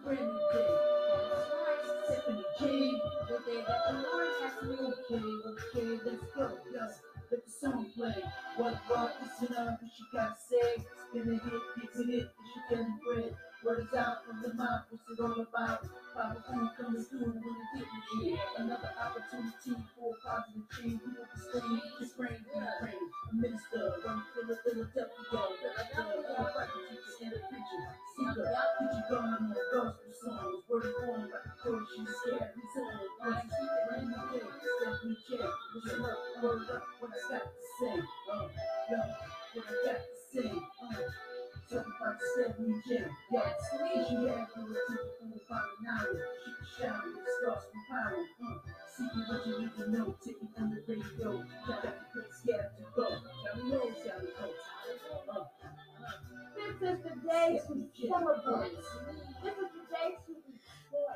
a brand new day. That's right, Stephanie J. The day that the Lord has made. Okay, let's go. Yes, let the song play. What, listen up, what you gotta say. Spin a hit, hit, and she getting bread. Word is out from the mouth, what's it all about? Papa Food coming through when it hit me. Another opportunity for positive change. We will be staying, just praying, we pray. A minister from Philadelphia, director, all Bible teacher and a preacher. Seeker, preacher going on gospel songs. Word born by the church, she's scared, he's on. Once you speak it in the day, step me check. Listen up, word up, what I got to say. Uh, yo, what I got to say. Uh,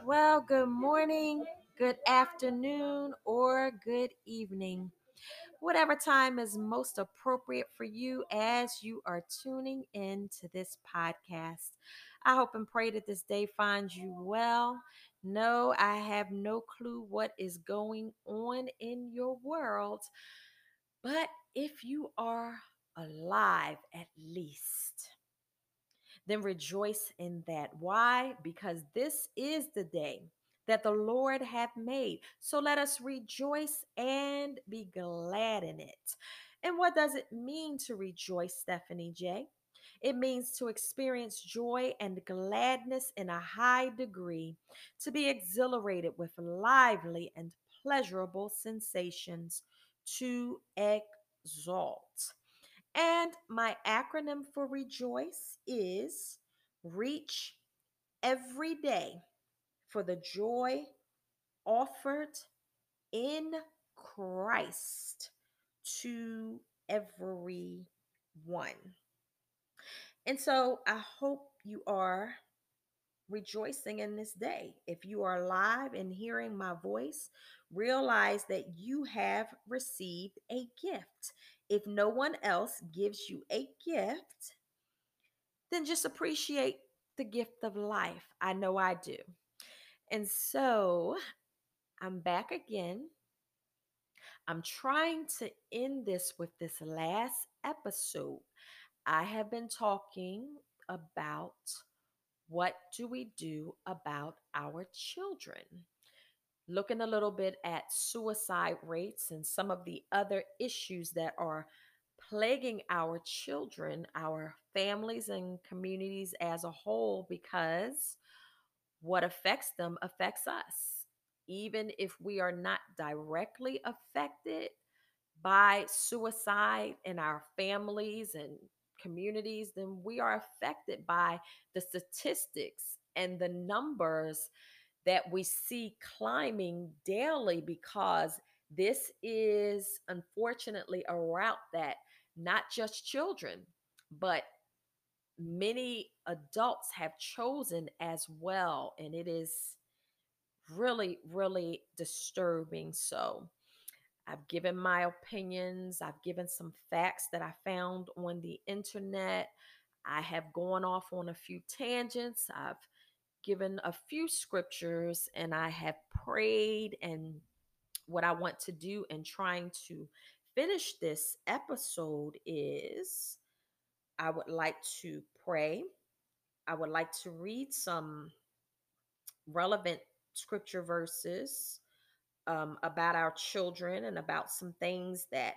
Well, good morning, good afternoon, or good evening. Whatever time is most appropriate for you as you are tuning in to this podcast. I hope and pray that this day finds you well. No, I have no clue what is going on in your world, but if you are alive at least, then rejoice in that. Why? Because this is the day that the Lord hath made. So let us rejoice and be glad in it. And what does it mean to rejoice, Stephanie J? It means to experience joy and gladness in a high degree, to be exhilarated with lively and pleasurable sensations, to exalt. And my acronym for rejoice is reach every day for the joy offered in Christ to everyone. And so I hope you are rejoicing in this day. If you are alive and hearing my voice, realize that you have received a gift. If no one else gives you a gift, then just appreciate the gift of life. I know I do. And so I'm back again. I'm trying to end this with this last episode. I have been talking about what do we do about our children? Looking a little bit at suicide rates and some of the other issues that are plaguing our children, our families, and communities as a whole, because what affects them affects us. Even if we are not directly affected by suicide in our families and communities, then we are affected by the statistics and the numbers that we see climbing daily because this is unfortunately a route that not just children, but many adults have chosen as well. And it is really, really disturbing. So, I've given my opinions, I've given some facts that I found on the internet. I have gone off on a few tangents. I've given a few scriptures and I have prayed and what I want to do in trying to finish this episode is I would like to pray. I would like to read some relevant scripture verses um, about our children and about some things that,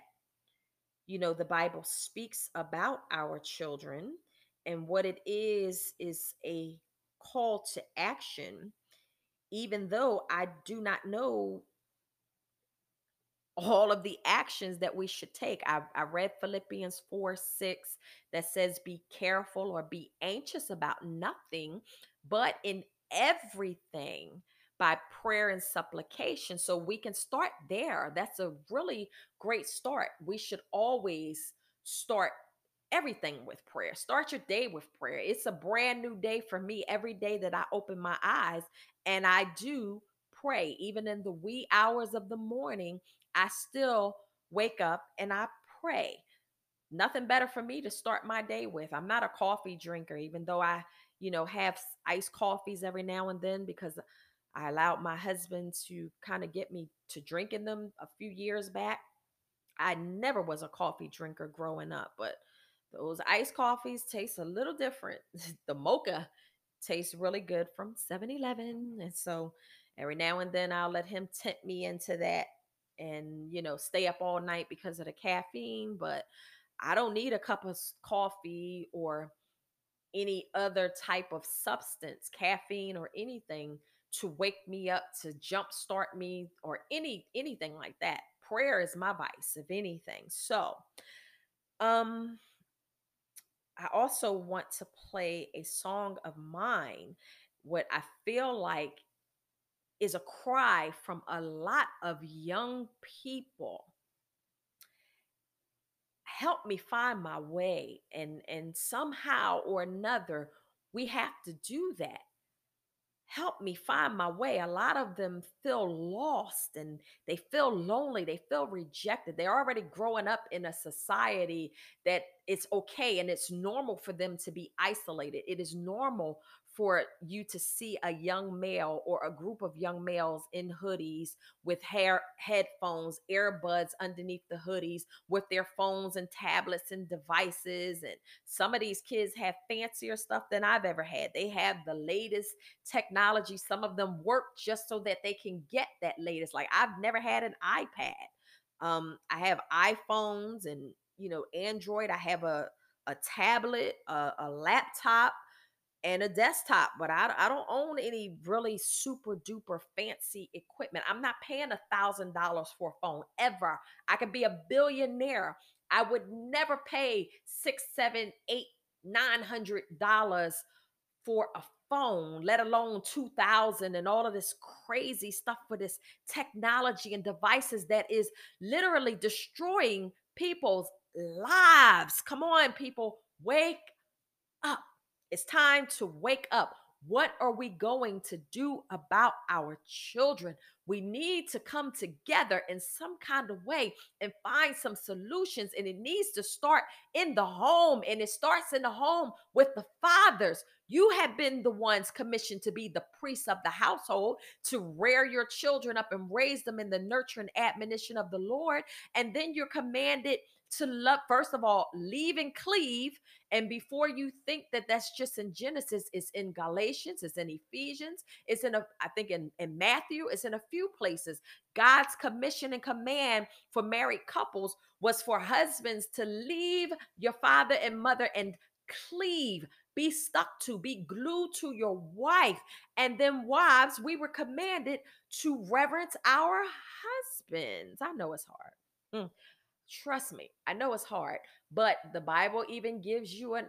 you know, the Bible speaks about our children. And what it is, is a call to action, even though I do not know all of the actions that we should take. I, I read Philippians 4 6 that says, Be careful or be anxious about nothing, but in everything by prayer and supplication. So we can start there. That's a really great start. We should always start everything with prayer. Start your day with prayer. It's a brand new day for me every day that I open my eyes and I do pray. Even in the wee hours of the morning, I still wake up and I pray. nothing better for me to start my day with. I'm not a coffee drinker, even though I, you know, have iced coffees every now and then because I allowed my husband to kind of get me to drinking them a few years back. I never was a coffee drinker growing up, but those iced coffees taste a little different. the mocha tastes really good from 7 Eleven. And so every now and then I'll let him tempt me into that and, you know, stay up all night because of the caffeine. But I don't need a cup of coffee or any other type of substance, caffeine or anything to wake me up, to jumpstart me or any anything like that. Prayer is my vice, if anything. So, um I also want to play a song of mine what I feel like is a cry from a lot of young people help me find my way and and somehow or another we have to do that help me find my way. A lot of them feel lost and they feel lonely. They feel rejected. They're already growing up in a society that it's okay and it's normal for them to be isolated. It is normal for you to see a young male or a group of young males in hoodies with hair headphones, earbuds underneath the hoodies with their phones and tablets and devices and some of these kids have fancier stuff than I've ever had. They have the latest technology. Some of them work just so that they can get that latest. Like I've never had an iPad. Um, I have iPhones and you know Android. I have a a tablet, a, a laptop, and a desktop, but I, I don't own any really super duper fancy equipment. I'm not paying a thousand dollars for a phone ever. I could be a billionaire. I would never pay six, seven, eight, nine hundred dollars for a phone, let alone 2000 and all of this crazy stuff for this technology and devices that is literally destroying people's lives. Come on, people, wake up. It's time to wake up. What are we going to do about our children? We need to come together in some kind of way and find some solutions. And it needs to start in the home. And it starts in the home with the fathers. You have been the ones commissioned to be the priests of the household, to rear your children up and raise them in the nurture and admonition of the Lord. And then you're commanded to love, first of all, leave and cleave and before you think that that's just in Genesis, it's in Galatians, it's in Ephesians, it's in a, I think in, in Matthew, it's in a few places. God's commission and command for married couples was for husbands to leave your father and mother and cleave, be stuck to, be glued to your wife. And then wives, we were commanded to reverence our husbands. I know it's hard. Mm. Trust me, I know it's hard, but the Bible even gives you an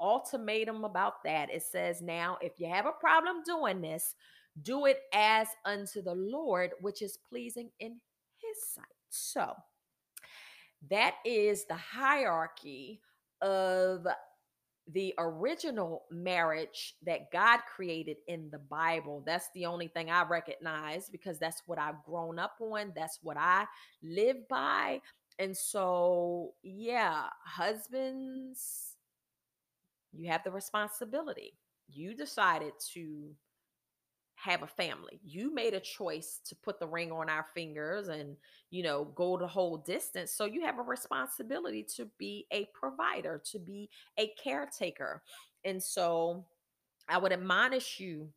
ultimatum about that. It says, Now, if you have a problem doing this, do it as unto the Lord, which is pleasing in his sight. So, that is the hierarchy of the original marriage that God created in the Bible. That's the only thing I recognize because that's what I've grown up on. That's what I live by. And so, yeah, husbands, you have the responsibility. You decided to have a family. You made a choice to put the ring on our fingers and, you know, go the whole distance. So you have a responsibility to be a provider, to be a caretaker. And so I would admonish you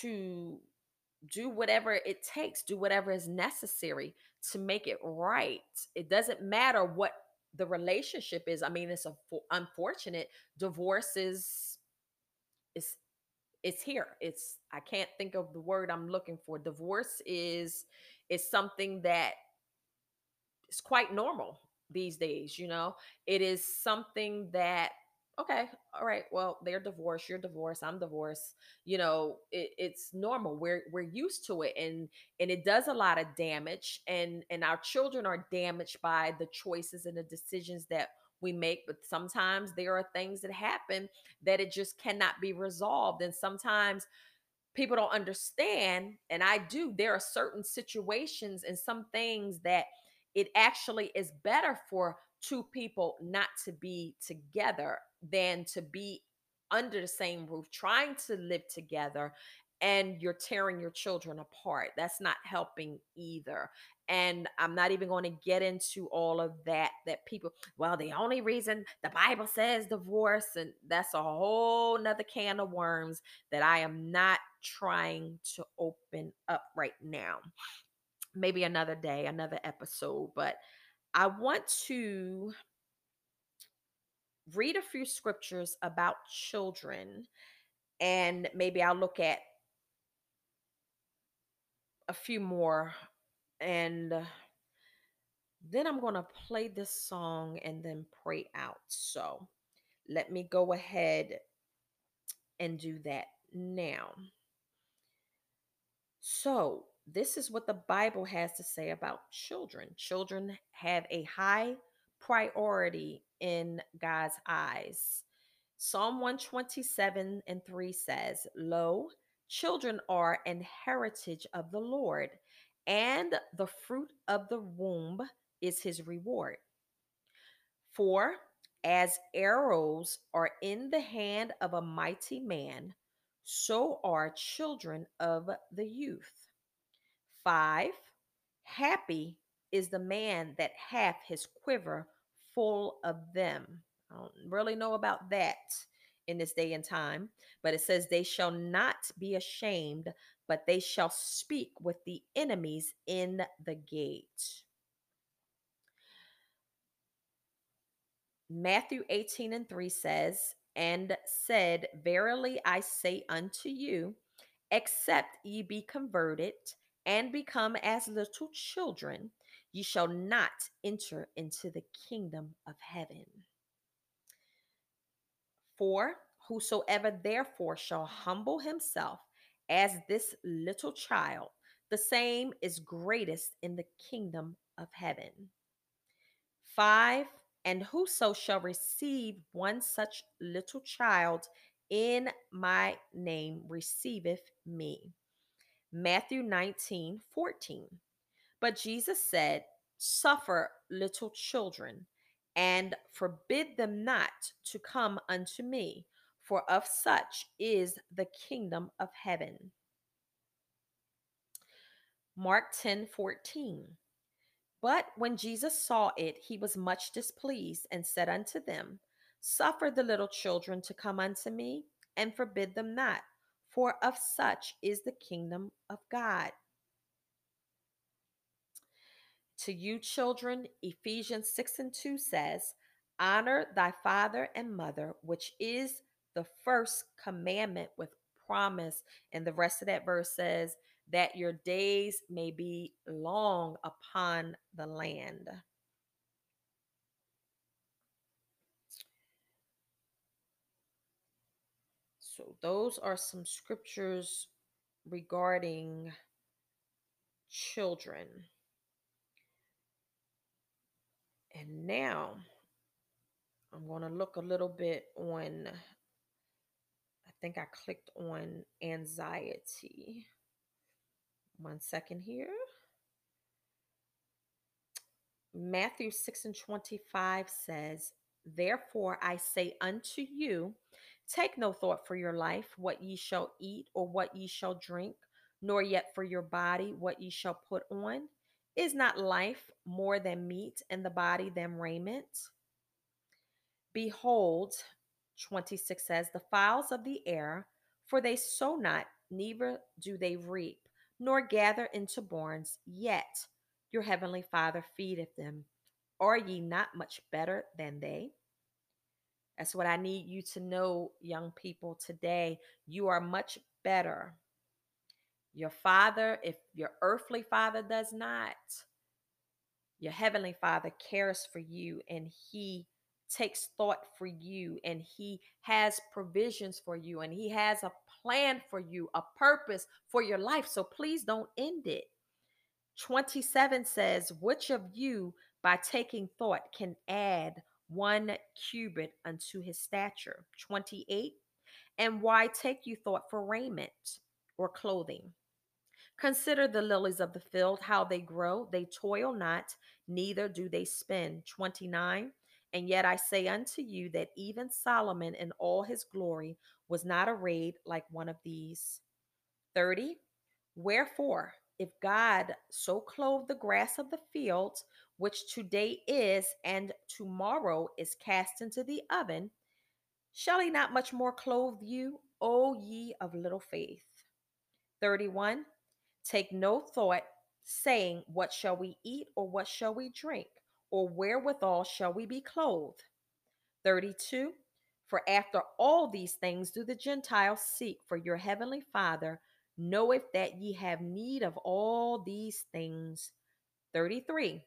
to do whatever it takes, do whatever is necessary to make it right. It doesn't matter what the relationship is. I mean, it's a, unfortunate divorce is is it's here it's i can't think of the word i'm looking for divorce is is something that is quite normal these days you know it is something that okay all right well they're divorced you're divorced i'm divorced you know it, it's normal we're we're used to it and and it does a lot of damage and and our children are damaged by the choices and the decisions that we make but sometimes there are things that happen that it just cannot be resolved and sometimes people don't understand and i do there are certain situations and some things that it actually is better for two people not to be together than to be under the same roof trying to live together and you're tearing your children apart. That's not helping either. And I'm not even going to get into all of that. That people, well, the only reason the Bible says divorce, and that's a whole nother can of worms that I am not trying to open up right now. Maybe another day, another episode, but I want to read a few scriptures about children and maybe I'll look at a few more and uh, then I'm going to play this song and then pray out. So let me go ahead and do that now. So, this is what the Bible has to say about children. Children have a high priority in God's eyes. Psalm 127 and 3 says, Lo, children are an heritage of the Lord, and the fruit of the womb is his reward. For as arrows are in the hand of a mighty man, so are children of the youth. Five, happy is the man that hath his quiver full of them. I don't really know about that in this day and time, but it says, They shall not be ashamed, but they shall speak with the enemies in the gate. Matthew 18 and 3 says, And said, Verily I say unto you, except ye be converted and become as little children, ye shall not enter into the kingdom of heaven. For whosoever therefore shall humble himself as this little child, the same is greatest in the kingdom of heaven. Five, and whoso shall receive one such little child in my name receiveth me. Matthew 19, 14. But Jesus said, Suffer little children and forbid them not to come unto me, for of such is the kingdom of heaven. Mark 10 14. But when Jesus saw it, he was much displeased and said unto them, Suffer the little children to come unto me, and forbid them not, for of such is the kingdom of God. To you, children, Ephesians 6 and 2 says, Honor thy father and mother, which is the first commandment with promise. And the rest of that verse says, That your days may be long upon the land. So, those are some scriptures regarding children. And now I'm going to look a little bit on, I think I clicked on anxiety. One second here. Matthew 6 and 25 says, Therefore I say unto you, take no thought for your life, what ye shall eat or what ye shall drink, nor yet for your body, what ye shall put on. Is not life more than meat and the body than raiment? Behold, 26 says, the fowls of the air, for they sow not, neither do they reap, nor gather into barns, yet your heavenly Father feedeth them. Are ye not much better than they? That's what I need you to know, young people, today. You are much better your father, if your earthly father does not, your heavenly father cares for you and he takes thought for you and he has provisions for you and he has a plan for you, a purpose for your life. So please don't end it. 27 says, Which of you by taking thought can add one cubit unto his stature? 28. And why take you thought for raiment or clothing? Consider the lilies of the field, how they grow. They toil not, neither do they spin. 29. And yet I say unto you that even Solomon in all his glory was not arrayed like one of these. 30. Wherefore, if God so clothe the grass of the field, which today is and tomorrow is cast into the oven, shall he not much more clothe you, O ye of little faith? 31. Take no thought, saying, What shall we eat, or what shall we drink, or wherewithal shall we be clothed? 32. For after all these things do the Gentiles seek, for your heavenly Father knoweth that ye have need of all these things. 33.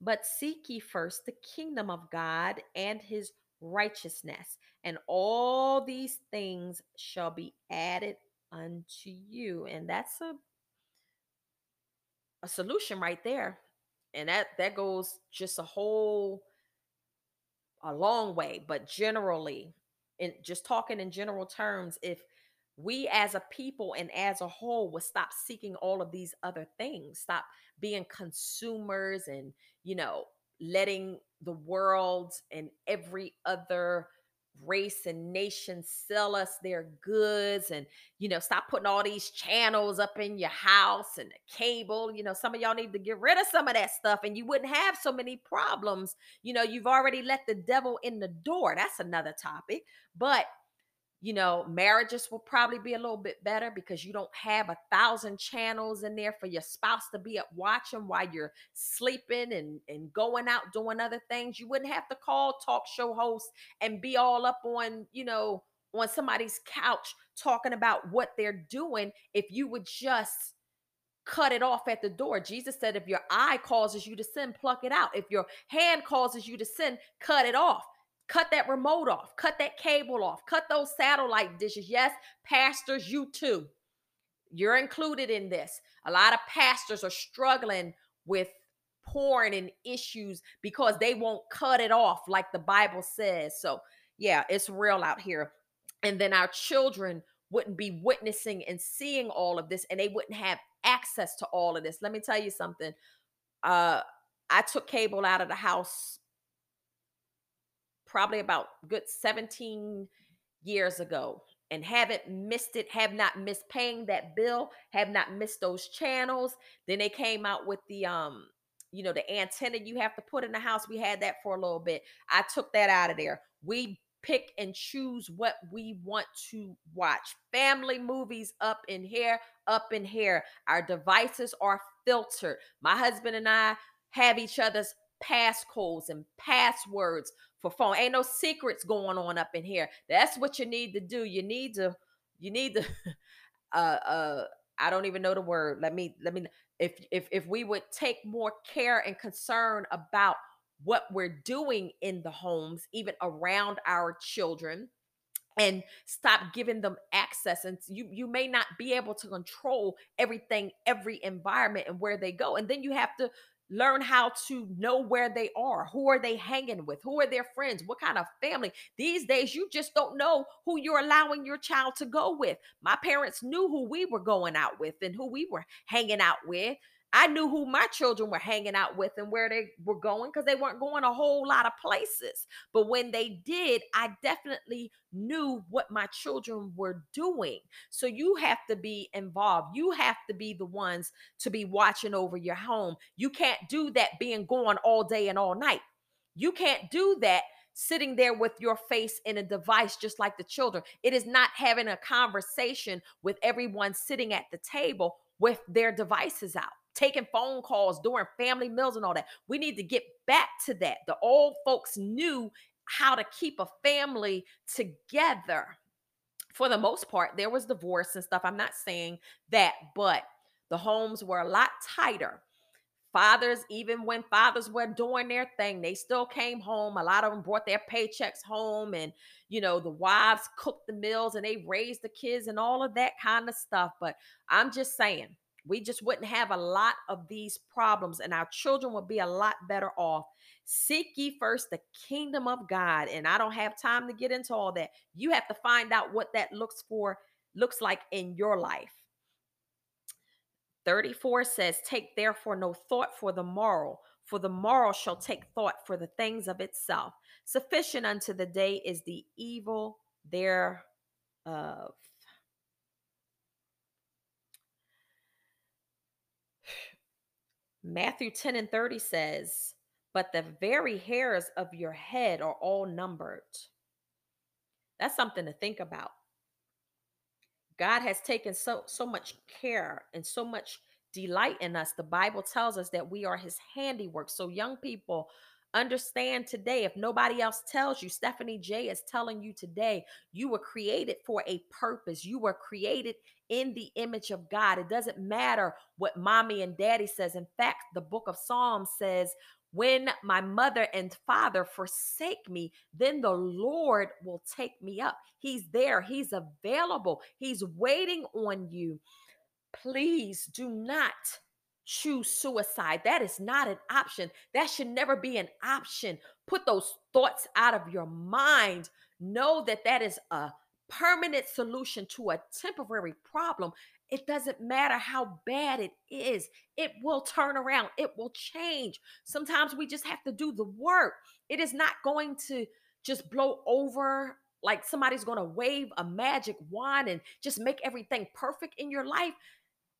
But seek ye first the kingdom of God and his righteousness, and all these things shall be added unto you. And that's a a solution right there. And that that goes just a whole a long way, but generally in just talking in general terms, if we as a people and as a whole would stop seeking all of these other things, stop being consumers and, you know, letting the world and every other race and nation sell us their goods and you know stop putting all these channels up in your house and the cable you know some of y'all need to get rid of some of that stuff and you wouldn't have so many problems. You know you've already let the devil in the door. That's another topic. But you know, marriages will probably be a little bit better because you don't have a thousand channels in there for your spouse to be up watching while you're sleeping and, and going out doing other things. You wouldn't have to call talk show hosts and be all up on, you know, on somebody's couch talking about what they're doing if you would just cut it off at the door. Jesus said, if your eye causes you to sin, pluck it out. If your hand causes you to sin, cut it off. Cut that remote off, cut that cable off, cut those satellite dishes. Yes, pastors, you too. You're included in this. A lot of pastors are struggling with porn and issues because they won't cut it off like the Bible says. So, yeah, it's real out here. And then our children wouldn't be witnessing and seeing all of this and they wouldn't have access to all of this. Let me tell you something. Uh I took cable out of the house probably about good 17 years ago and haven't missed it, have not missed paying that bill, have not missed those channels. Then they came out with the um, you know, the antenna you have to put in the house. We had that for a little bit. I took that out of there. We pick and choose what we want to watch. Family movies up in here, up in here. Our devices are filtered. My husband and I have each other's passcodes and passwords for phone. Ain't no secrets going on up in here. That's what you need to do. You need to, you need to, uh, uh, I don't even know the word. Let me, let me, if, if, if we would take more care and concern about what we're doing in the homes, even around our children, and stop giving them access and you you may not be able to control everything every environment and where they go and then you have to learn how to know where they are who are they hanging with who are their friends what kind of family. These days you just don't know who you're allowing your child to go with. My parents knew who we were going out with and who we were hanging out with I knew who my children were hanging out with and where they were going because they weren't going a whole lot of places. But when they did, I definitely knew what my children were doing. So you have to be involved. You have to be the ones to be watching over your home. You can't do that being gone all day and all night. You can't do that sitting there with your face in a device just like the children. It is not having a conversation with everyone sitting at the table with their devices out taking phone calls during family meals and all that. We need to get back to that. The old folks knew how to keep a family together. For the most part, there was divorce and stuff. I'm not saying that, but the homes were a lot tighter. Fathers, even when fathers were doing their thing, they still came home. A lot of them brought their paychecks home, and you know, the wives cooked the meals and they raised the kids and all of that kind of stuff. But I'm just saying, we just wouldn't have a lot of these problems and our children would be a lot better off. Seek ye first the kingdom of God. And I don't have time to get into all that. You have to find out what that looks for, looks like in your life. 34 says, Take therefore no thought for the morrow, for the morrow shall take thought for the things of itself. Sufficient unto the day is the evil thereof. Uh, Matthew 10 and 30 says, But the very hairs of your head are all numbered. That's something to think about. God has taken so so much care and so much delight in us. The Bible tells us that we are his handiwork. So young people understand today if nobody else tells you Stephanie J is telling you today you were created for a purpose. You were created in the image of God. It doesn't matter what mommy and daddy says. In fact, the book of Psalms says when my mother and father forsake me, then the Lord will take me up. He's there, He's available, He's waiting on you. Please do not choose suicide. That is not an option. That should never be an option. Put those thoughts out of your mind. Know that that is a permanent solution to a temporary problem. It doesn't matter how bad it is, it will turn around, it will change. Sometimes we just have to do the work. It is not going to just blow over like somebody's going to wave a magic wand and just make everything perfect in your life.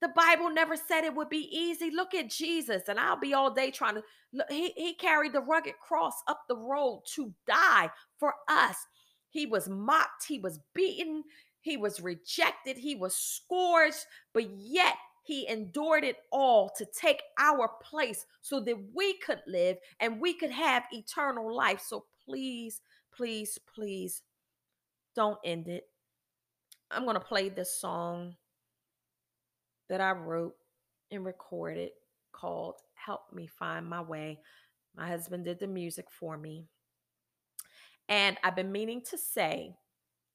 The Bible never said it would be easy. Look at Jesus, and I'll be all day trying to. Look, he, he carried the rugged cross up the road to die for us. He was mocked, he was beaten, he was rejected, he was scourged, but yet he endured it all to take our place so that we could live and we could have eternal life. So please, please, please don't end it. I'm going to play this song that I wrote and recorded called Help Me Find My Way. My husband did the music for me. And I've been meaning to say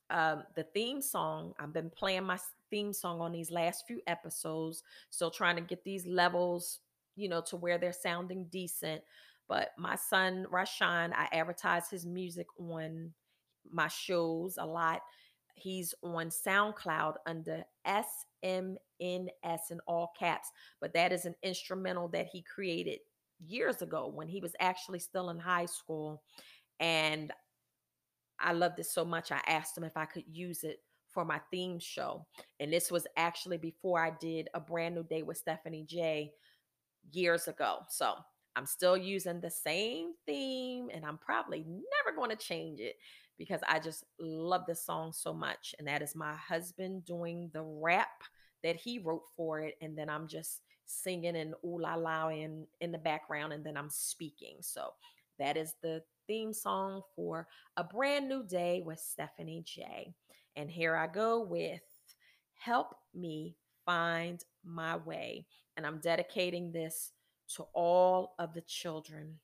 um, the theme song. I've been playing my theme song on these last few episodes, still trying to get these levels, you know, to where they're sounding decent. But my son Rashawn, I advertise his music on my shows a lot. He's on SoundCloud under SMNS in all caps, but that is an instrumental that he created years ago when he was actually still in high school. And I loved it so much. I asked him if I could use it for my theme show. And this was actually before I did a brand new day with Stephanie J years ago. So I'm still using the same theme and I'm probably never going to change it because I just love this song so much. And that is my husband doing the rap that he wrote for it. And then I'm just singing and ooh la la in, in the background and then I'm speaking. So that is the theme song for a brand new day with Stephanie J. And here I go with Help Me Find My Way. And I'm dedicating this to all of the children.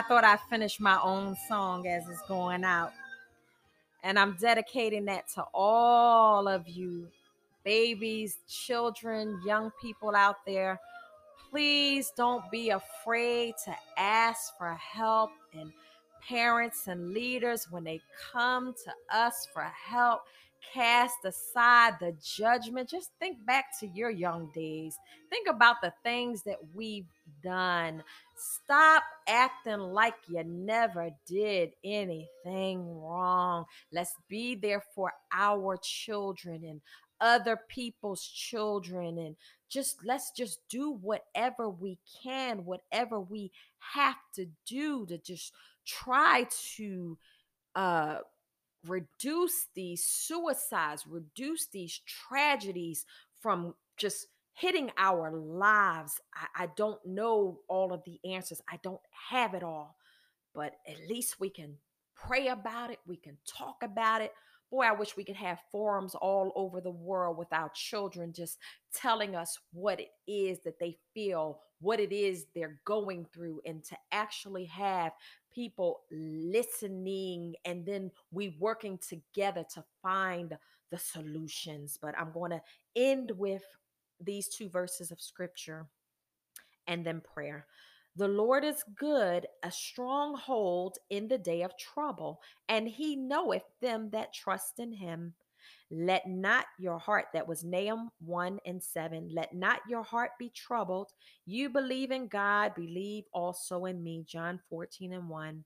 I thought I'd finish my own song as it's going out. And I'm dedicating that to all of you, babies, children, young people out there. Please don't be afraid to ask for help. And parents and leaders, when they come to us for help, cast aside the judgment. Just think back to your young days. Think about the things that we've done. Stop acting like you never did anything wrong. Let's be there for our children and other people's children and just let's just do whatever we can, whatever we have to do to just try to uh reduce these suicides, reduce these tragedies from just hitting our lives. I, I, don't know all of the answers, I don't have it all, but at least we can pray about it, we can talk about it. Boy, I wish we could have forums all over the world with our children just telling us what it is that they feel, what it is they're going through, and to actually have people listening and then we working together to find the solutions. But I'm going to end with these two verses of scripture and then prayer. The Lord is good, a stronghold in the day of trouble, and he knoweth them that trust in him. Let not your heart, that was Nahum 1 and 7, let not your heart be troubled. You believe in God, believe also in me. John 14 and 1.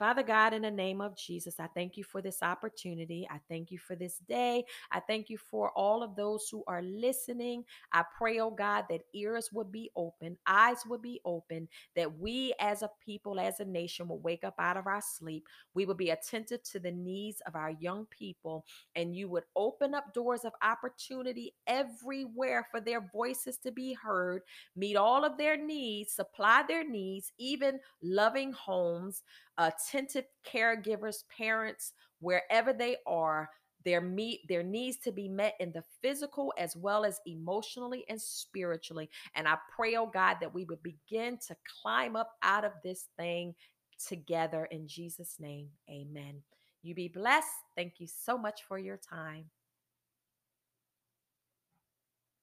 Father God, in the name of Jesus, I thank you for this opportunity. I thank you for this day. I thank you for all of those who are listening. I pray, oh God, that ears would be open, eyes would be open, that we as a people, as a nation, will wake up out of our sleep. We would be attentive to the needs of our young people, and you would open up doors of opportunity everywhere for their voices to be heard, meet all of their needs, supply their needs, even loving homes attentive caregivers, parents, wherever they are, their meet their needs to be met in the physical as well as emotionally and spiritually. And I pray, oh God, that we would begin to climb up out of this thing together in Jesus' name. Amen. You be blessed. Thank you so much for your time.